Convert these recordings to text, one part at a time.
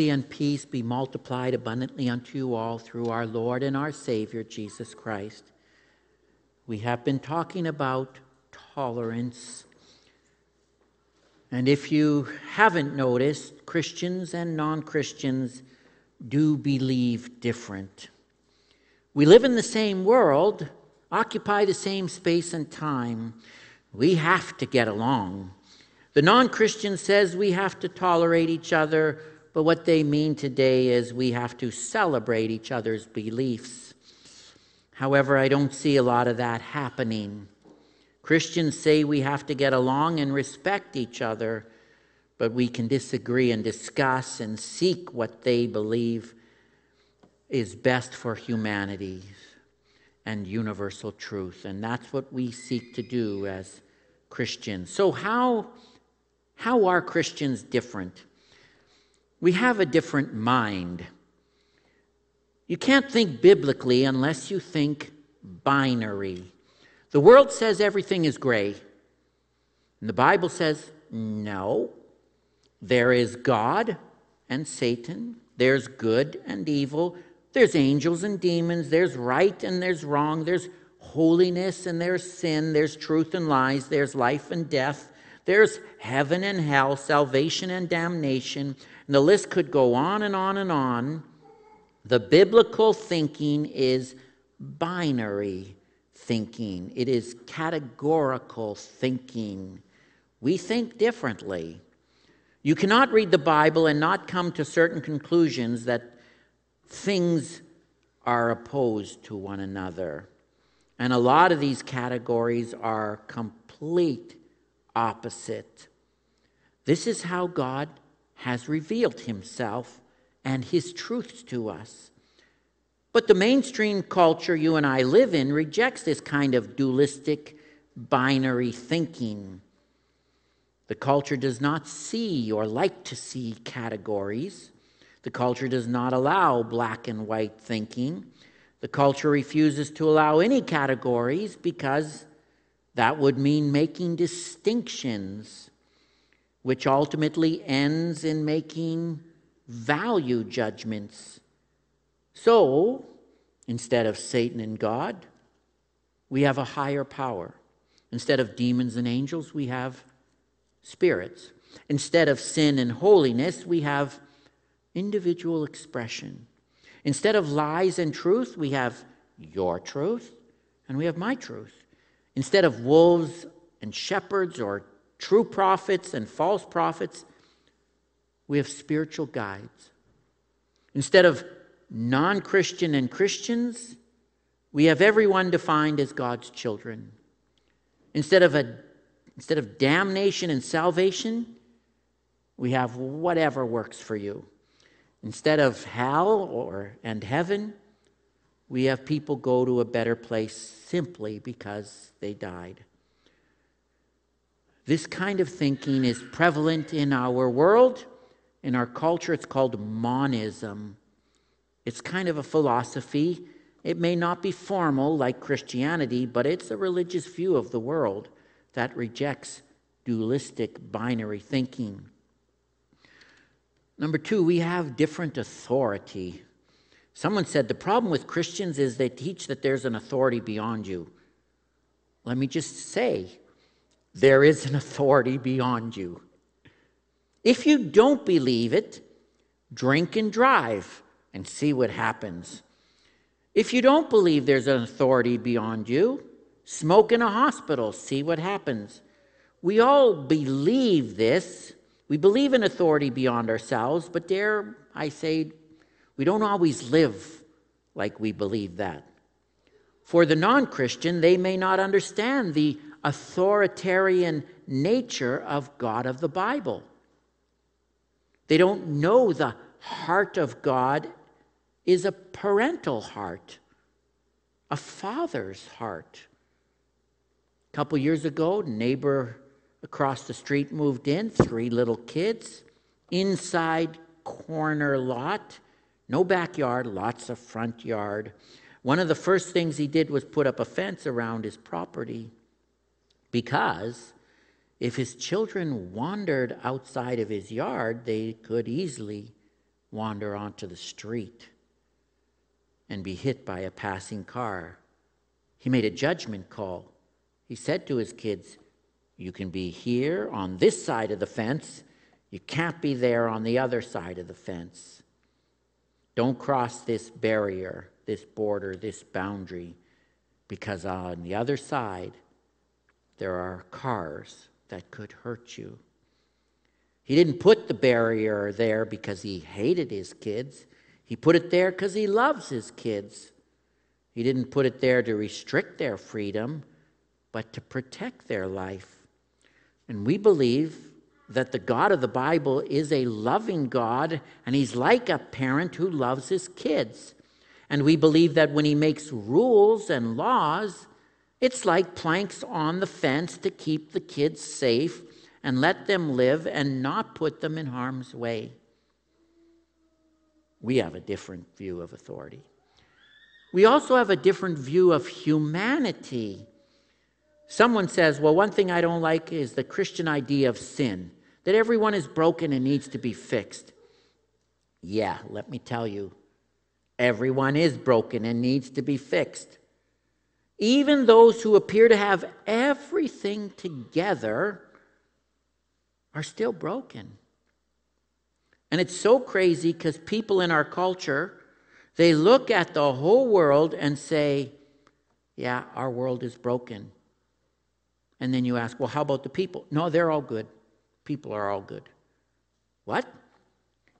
Mercy and peace be multiplied abundantly unto you all through our Lord and our Savior, Jesus Christ. We have been talking about tolerance. And if you haven't noticed, Christians and non Christians do believe different. We live in the same world, occupy the same space and time. We have to get along. The non Christian says we have to tolerate each other, but what they mean today is we have to celebrate each other's beliefs. However, I don't see a lot of that happening. Christians say we have to get along and respect each other, but we can disagree and discuss and seek what they believe is best for humanity and universal truth. And that's what we seek to do as Christians. So, how how are Christians different? We have a different mind. You can't think biblically unless you think binary. The world says everything is gray. And the Bible says no. There is God and Satan. There's good and evil. There's angels and demons. There's right and there's wrong. There's holiness and there's sin. There's truth and lies. There's life and death. There's heaven and hell, salvation and damnation. And the list could go on and on and on. The biblical thinking is binary thinking, it is categorical thinking. We think differently. You cannot read the Bible and not come to certain conclusions that things are opposed to one another. And a lot of these categories are complete opposite. This is how God has revealed himself and his truths to us. But the mainstream culture you and I live in rejects this kind of dualistic, binary thinking. The culture does not see or like to see categories. The culture does not allow black and white thinking. The culture refuses to allow any categories because that would mean making distinctions, which ultimately ends in making value judgments. So, instead of Satan and God, we have a higher power. Instead of demons and angels, we have spirits. Instead of sin and holiness, we have individual expression. Instead of lies and truth, we have your truth and we have my truth. Instead of wolves and shepherds or true prophets and false prophets, we have spiritual guides. Instead of non Christian and Christians, we have everyone defined as God's children. Instead of, a, instead of damnation and salvation, we have whatever works for you. Instead of hell or and heaven, we have people go to a better place simply because they died. This kind of thinking is prevalent in our world. In our culture, it's called monism. It's kind of a philosophy. It may not be formal like Christianity, but it's a religious view of the world that rejects dualistic binary thinking. Number two, we have different authority. Someone said the problem with Christians is they teach that there's an authority beyond you. Let me just say, there is an authority beyond you. If you don't believe it, drink and drive and see what happens. If you don't believe there's an authority beyond you, smoke in a hospital, see what happens. We all believe this. We believe in authority beyond ourselves, but dare I say, we don't always live like we believe that. For the non Christian, they may not understand the authoritarian nature of God of the Bible. They don't know the heart of God is a parental heart, a father's heart. A couple years ago, neighbor across the street moved in, three little kids, inside corner lot. No backyard, lots of front yard. One of the first things he did was put up a fence around his property because if his children wandered outside of his yard, they could easily wander onto the street and be hit by a passing car. He made a judgment call. He said to his kids, You can be here on this side of the fence, you can't be there on the other side of the fence. Don't cross this barrier, this border, this boundary, because on the other side, there are cars that could hurt you. He didn't put the barrier there because he hated his kids. He put it there because he loves his kids. He didn't put it there to restrict their freedom, but to protect their life. And we believe that the God of the Bible is a loving God, and he's like a parent who loves his kids. And we believe that when he makes rules and laws, it's like planks on the fence to keep the kids safe and let them live and not put them in harm's way. We have a different view of authority. We also have a different view of humanity. Someone says, Well, one thing I don't like is the Christian idea of sin, that everyone is broken and needs to be fixed. Yeah, let me tell you, everyone is broken and needs to be fixed. Even those who appear to have everything together are still broken. And it's so crazy because people in our culture, they look at the whole world and say, yeah, our world is broken. And then you ask, well, how about the people? No, they're all good. People are all good. What?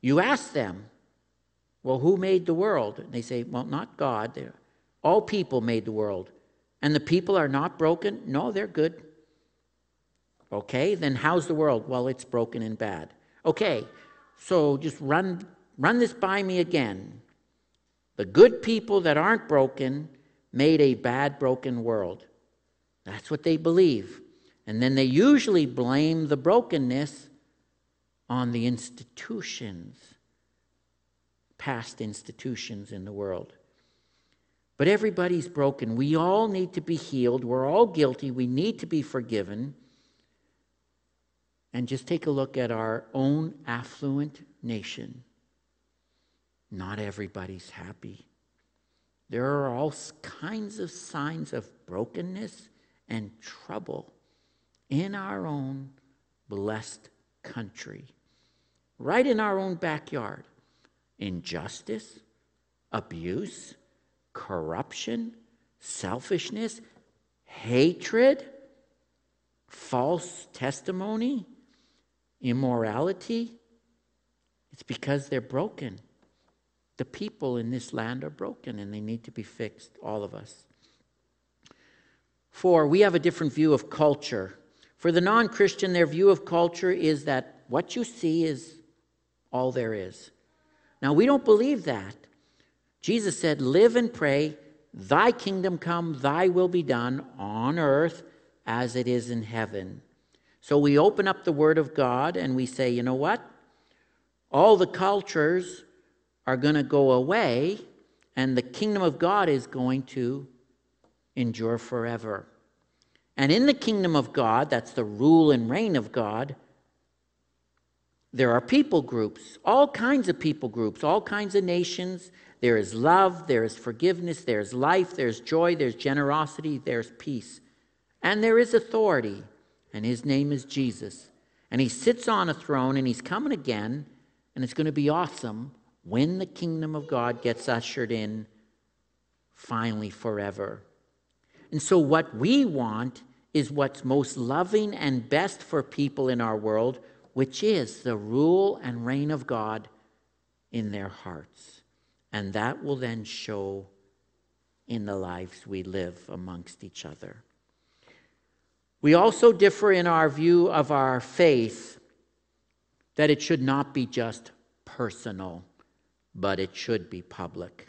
You ask them, well, who made the world? And they say, well, not God. All people made the world. And the people are not broken? No, they're good. Okay, then how's the world? Well, it's broken and bad. Okay, so just run, run this by me again. The good people that aren't broken made a bad, broken world. That's what they believe. And then they usually blame the brokenness on the institutions, past institutions in the world. But everybody's broken. We all need to be healed. We're all guilty. We need to be forgiven and just take a look at our own affluent nation. Not everybody's happy. There are all kinds of signs of brokenness and trouble in our own blessed country, right in our own backyard. Injustice, abuse, corruption, selfishness, hatred, false testimony immorality, it's because they're broken. The people in this land are broken and they need to be fixed, all of us. Four, we have a different view of culture. For the non Christian, their view of culture is that what you see is all there is. Now, we don't believe that. Jesus said, Live and pray, thy kingdom come, thy will be done on earth as it is in heaven. So we open up the Word of God and we say, you know what? All the cultures are going to go away, and the kingdom of God is going to endure forever. And in the kingdom of God, that's the rule and reign of God, there are people groups, all kinds of people groups, all kinds of nations. There is love, there is forgiveness, there's life, there's joy, there's generosity, there's peace. And there is authority and his name is Jesus. And he sits on a throne and he's coming again, and it's going to be awesome when the kingdom of God gets ushered in finally forever. And so, what we want is what's most loving and best for people in our world, which is the rule and reign of God in their hearts. And that will then show in the lives we live amongst each other. We also differ in our view of our faith that it should not be just personal, but it should be public.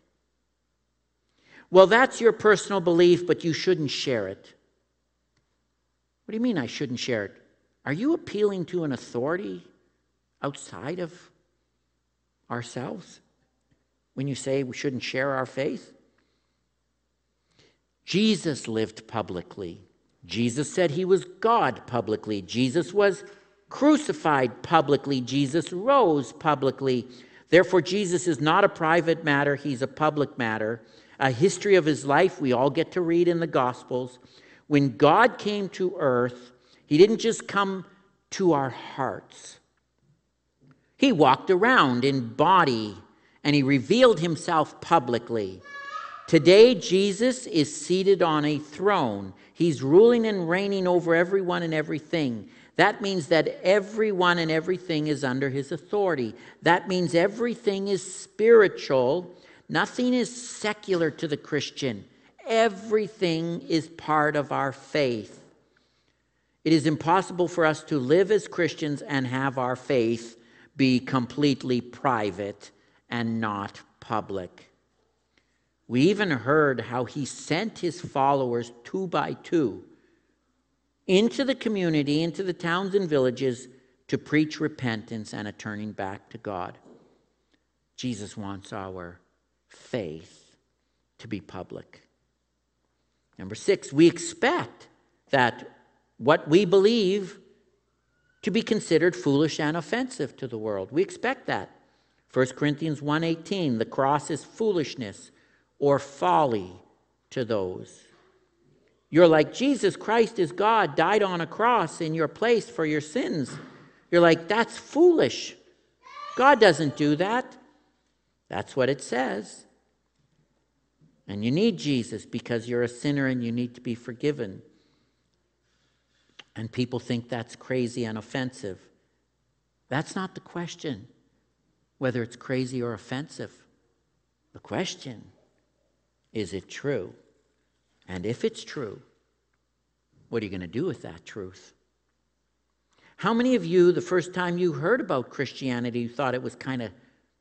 Well, that's your personal belief, but you shouldn't share it. What do you mean I shouldn't share it? Are you appealing to an authority outside of ourselves when you say we shouldn't share our faith? Jesus lived publicly. Jesus said he was God publicly. Jesus was crucified publicly. Jesus rose publicly. Therefore, Jesus is not a private matter, he's a public matter. A history of his life we all get to read in the Gospels. When God came to earth, he didn't just come to our hearts, he walked around in body and he revealed himself publicly. Today, Jesus is seated on a throne. He's ruling and reigning over everyone and everything. That means that everyone and everything is under his authority. That means everything is spiritual. Nothing is secular to the Christian. Everything is part of our faith. It is impossible for us to live as Christians and have our faith be completely private and not public. We even heard how he sent his followers two by two into the community, into the towns and villages to preach repentance and a turning back to God. Jesus wants our faith to be public. Number six, we expect that what we believe to be considered foolish and offensive to the world. We expect that. 1 Corinthians 1:18 the cross is foolishness or folly to those. You're like, Jesus Christ is God, died on a cross in your place for your sins. You're like, that's foolish. God doesn't do that. That's what it says. And you need Jesus because you're a sinner and you need to be forgiven. And people think that's crazy and offensive. That's not the question, whether it's crazy or offensive. The question is it true? And if it's true, what are you going to do with that truth? How many of you, the first time you heard about Christianity, thought it was kind of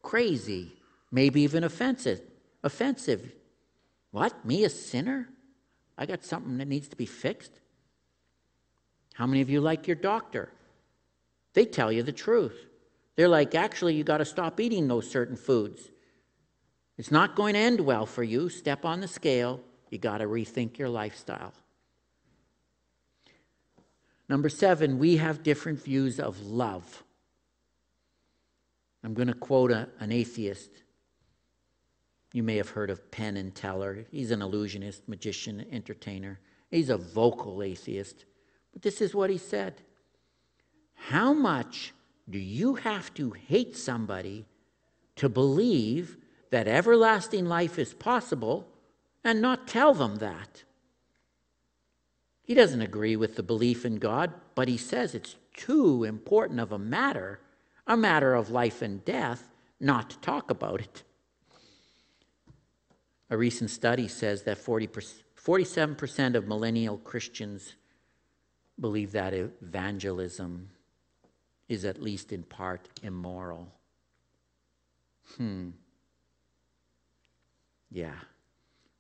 crazy, maybe even offensive? Offensive. What? Me, a sinner? I got something that needs to be fixed? How many of you like your doctor? They tell you the truth. They're like, actually, you got to stop eating those certain foods. It's not going to end well for you. Step on the scale. You got to rethink your lifestyle. Number seven, we have different views of love. I'm going to quote a, an atheist. You may have heard of Penn and Teller. He's an illusionist, magician, entertainer. He's a vocal atheist. But this is what he said How much do you have to hate somebody to believe that everlasting life is possible and not tell them that. He doesn't agree with the belief in God, but he says it's too important of a matter, a matter of life and death, not to talk about it. A recent study says that 40 47% of millennial Christians believe that evangelism is at least in part immoral. Hmm. Yeah.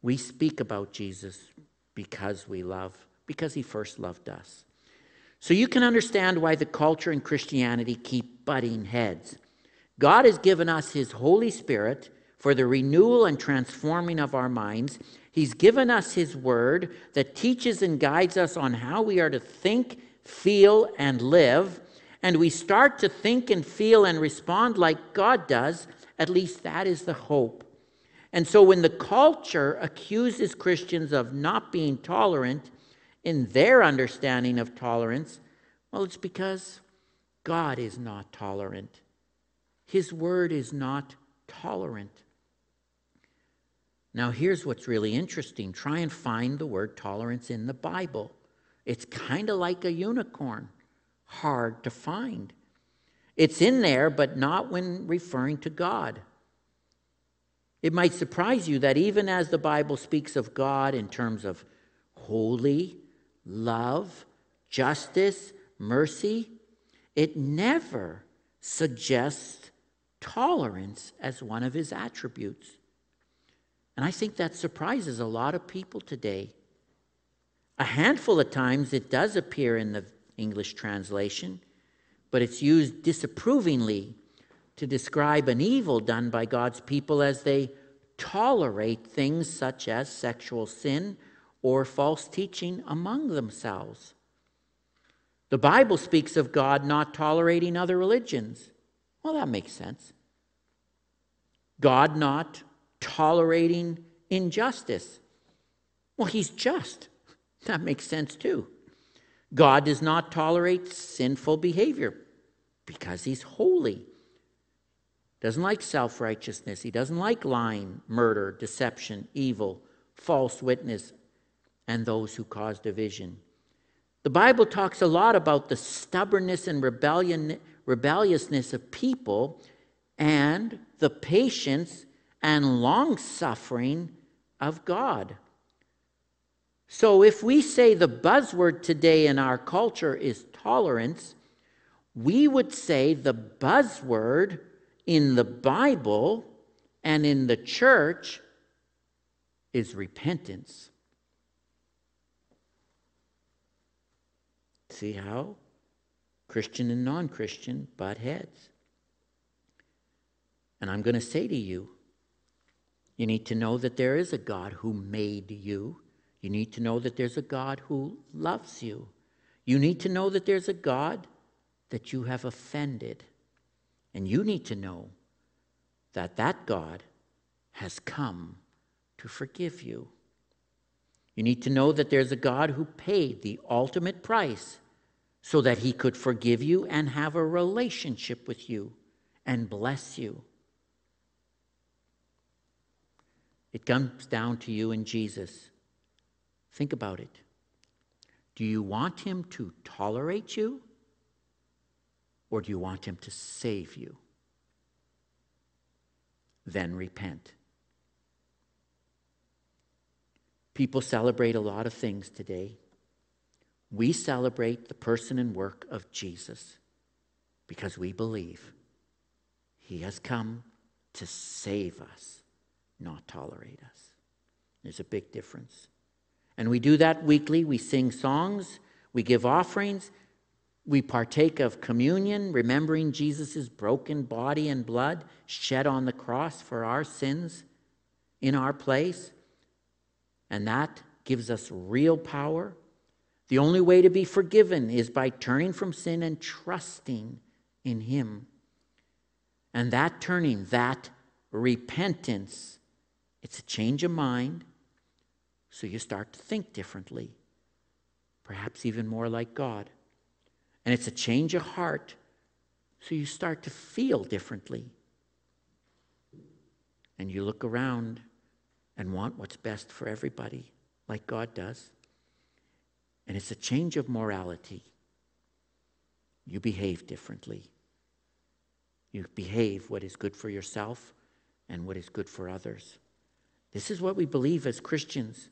We speak about Jesus because we love, because he first loved us. So you can understand why the culture and Christianity keep butting heads. God has given us his Holy Spirit for the renewal and transforming of our minds. He's given us his word that teaches and guides us on how we are to think, feel, and live. And we start to think and feel and respond like God does. At least that is the hope and so when the culture accuses Christians of not being tolerant in their understanding of tolerance, well, it's because God is not tolerant. His word is not tolerant. Now, here's what's really interesting try and find the word tolerance in the Bible. It's kind of like a unicorn, hard to find. It's in there, but not when referring to God. It might surprise you that even as the Bible speaks of God in terms of holy, love, justice, mercy, it never suggests tolerance as one of his attributes. And I think that surprises a lot of people today. A handful of times it does appear in the English translation, but it's used disapprovingly to describe an evil done by God's people as they tolerate things such as sexual sin or false teaching among themselves. The Bible speaks of God not tolerating other religions. Well, that makes sense. God not tolerating injustice? Well, he's just. That makes sense too. God does not tolerate sinful behavior because he's holy. Doesn't like self righteousness. He doesn't like lying, murder, deception, evil, false witness, and those who cause division. The Bible talks a lot about the stubbornness and rebellion, rebelliousness of people and the patience and long suffering of God. So, if we say the buzzword today in our culture is tolerance, we would say the buzzword in the Bible and in the church is repentance. See how? Christian and non Christian butt heads. And I'm going to say to you, you need to know that there is a God who made you. You need to know that there's a God who loves you. You need to know that there's a God that you have offended. And you need to know that that God has come to forgive you. You need to know that there's a God who paid the ultimate price so that he could forgive you and have a relationship with you and bless you. It comes down to you and Jesus. Think about it. Do you want him to tolerate you? Or do you want him to save you? Then repent. People celebrate a lot of things today. We celebrate the person and work of Jesus because we believe he has come to save us, not tolerate us. There's a big difference. And we do that weekly. We sing songs, we give offerings, we partake of communion, remembering Jesus' broken body and blood shed on the cross for our sins in our place. And that gives us real power the only way to be forgiven is by turning from sin and trusting in Him. And that turning, that repentance, it's a change of mind. So you start to think differently, perhaps even more like God. And it's a change of heart. So you start to feel differently. And you look around and want what's best for everybody, like God does. And it's a change of morality. You behave differently. You behave what is good for yourself and what is good for others. This is what we believe as Christians.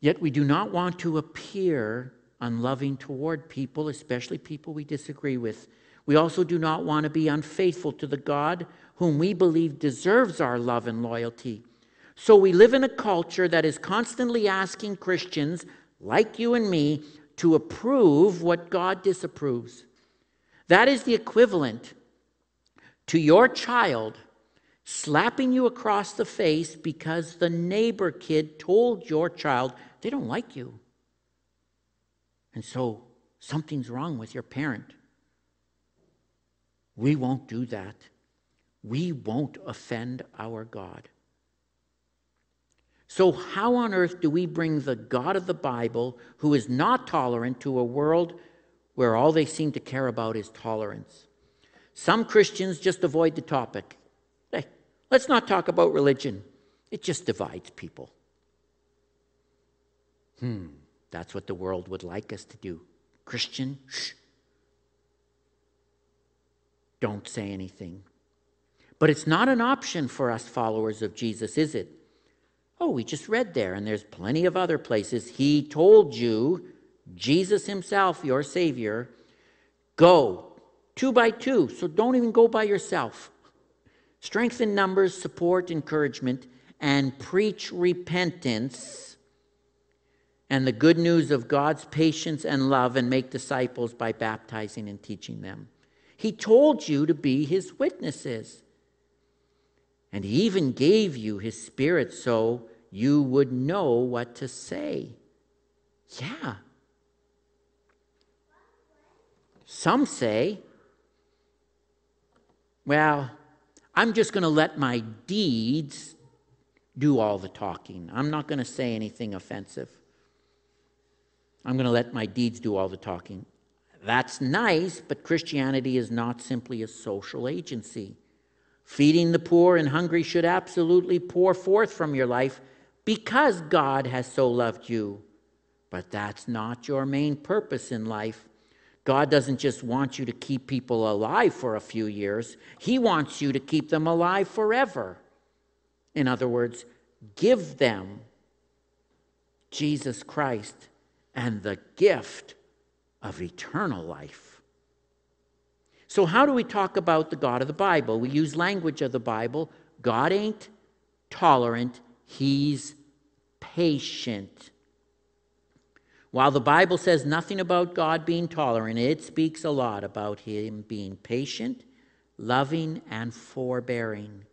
Yet we do not want to appear unloving toward people, especially people we disagree with. We also do not want to be unfaithful to the God whom we believe deserves our love and loyalty. So we live in a culture that is constantly asking Christians, like you and me, to approve what God disapproves. That is the equivalent to your child slapping you across the face because the neighbor kid told your child they don't like you. And so something's wrong with your parent. We won't do that. We won't offend our God. So, how on earth do we bring the God of the Bible, who is not tolerant, to a world where all they seem to care about is tolerance? Some Christians just avoid the topic. Let's not talk about religion, it just divides people. Hmm, that's what the world would like us to do. Christian, shh. Don't say anything. But it's not an option for us followers of Jesus, is it? Oh, we just read there, and there's plenty of other places. He told you, Jesus Himself, your Savior, go two by two. So don't even go by yourself. Strengthen numbers, support, encouragement, and preach repentance and the good news of God's patience and love, and make disciples by baptizing and teaching them. He told you to be His witnesses. And He even gave you His Spirit so you would know what to say. Yeah. Some say, well, I'm just going to let my deeds do all the talking. I'm not going to say anything offensive. I'm going to let my deeds do all the talking. That's nice, but Christianity is not simply a social agency. Feeding the poor and hungry should absolutely pour forth from your life because God has so loved you. But that's not your main purpose in life. God doesn't just want you to keep people alive for a few years, He wants you to keep them alive forever. In other words, give them Jesus Christ and the gift of eternal life. So, how do we talk about the God of the Bible? We use language of the Bible. God ain't tolerant, He's patient. While the Bible says nothing about God being tolerant, it speaks a lot about Him being patient, loving, and forbearing.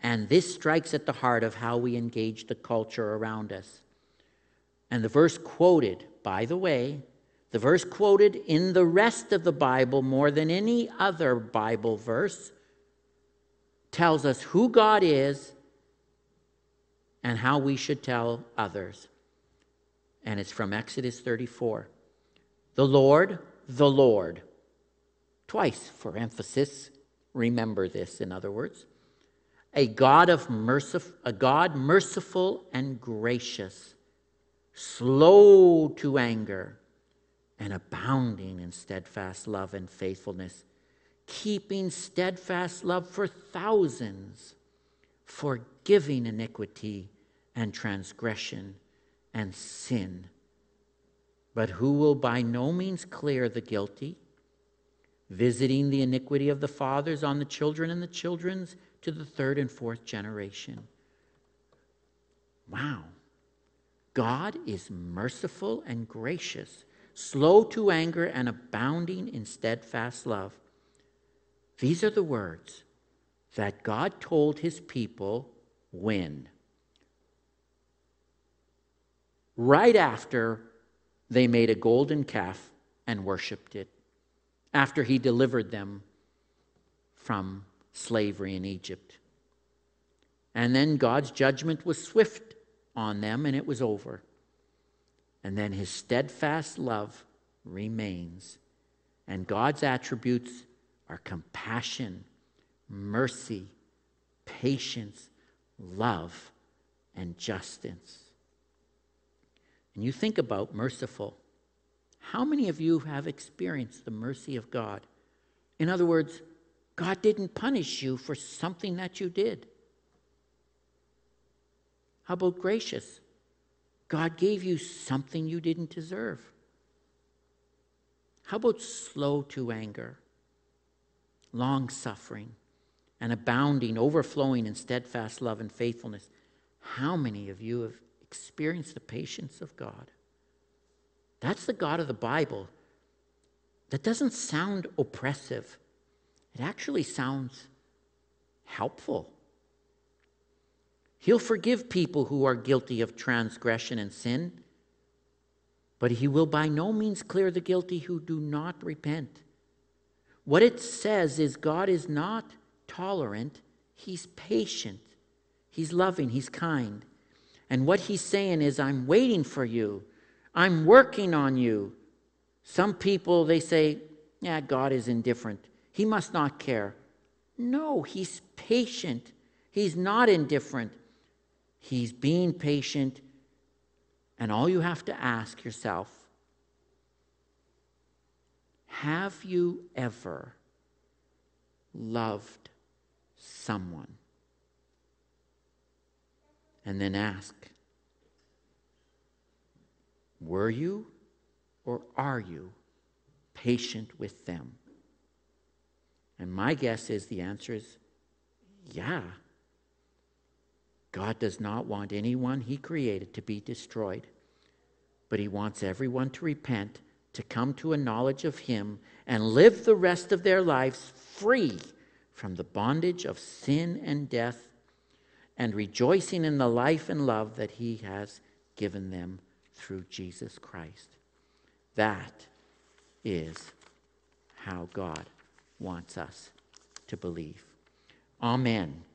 And this strikes at the heart of how we engage the culture around us. And the verse quoted, by the way, the verse quoted in the rest of the Bible more than any other Bible verse tells us who God is and how we should tell others. And it's from Exodus 34. The Lord, the Lord. Twice for emphasis. Remember this, in other words. A God of merciful, a God merciful and gracious slow to anger, and abounding in steadfast love and faithfulness, keeping steadfast love for thousands, forgiving iniquity and transgression and sin, but who will by no means clear the guilty, visiting the iniquity of the fathers on the children and the children's to the third and fourth generation. Wow. God is merciful and gracious, slow to anger, and abounding in steadfast love. These are the words that God told his people when? Right after they made a golden calf and worshiped it, after he delivered them from slavery in Egypt. And then God's judgment was swift on them and it was over. And then his steadfast love remains. And God's attributes are compassion, mercy, patience, love, and justice. And you think about merciful. How many of you have experienced the mercy of God? In other words, God didn't punish you for something that you did. How about gracious? God gave you something you didn't deserve. How about slow to anger, long suffering, and abounding, overflowing in steadfast love and faithfulness? How many of you have experienced the patience of God? That's the God of the Bible. That doesn't sound oppressive, it actually sounds helpful. He'll forgive people who are guilty of transgression and sin, but he will by no means clear the guilty who do not repent. What it says is God is not tolerant, he's patient, he's loving, he's kind. And what he's saying is, I'm waiting for you, I'm working on you. Some people, they say, yeah, God is indifferent. He must not care. No, he's patient. He's not indifferent. He's being patient. And all you have to ask yourself have you ever loved someone? And then ask were you or are you patient with them? And my guess is the answer is yeah. God does not want anyone he created to be destroyed, but he wants everyone to repent, to come to a knowledge of him, and live the rest of their lives free from the bondage of sin and death, and rejoicing in the life and love that he has given them through Jesus Christ. That is how God wants us to believe. Amen.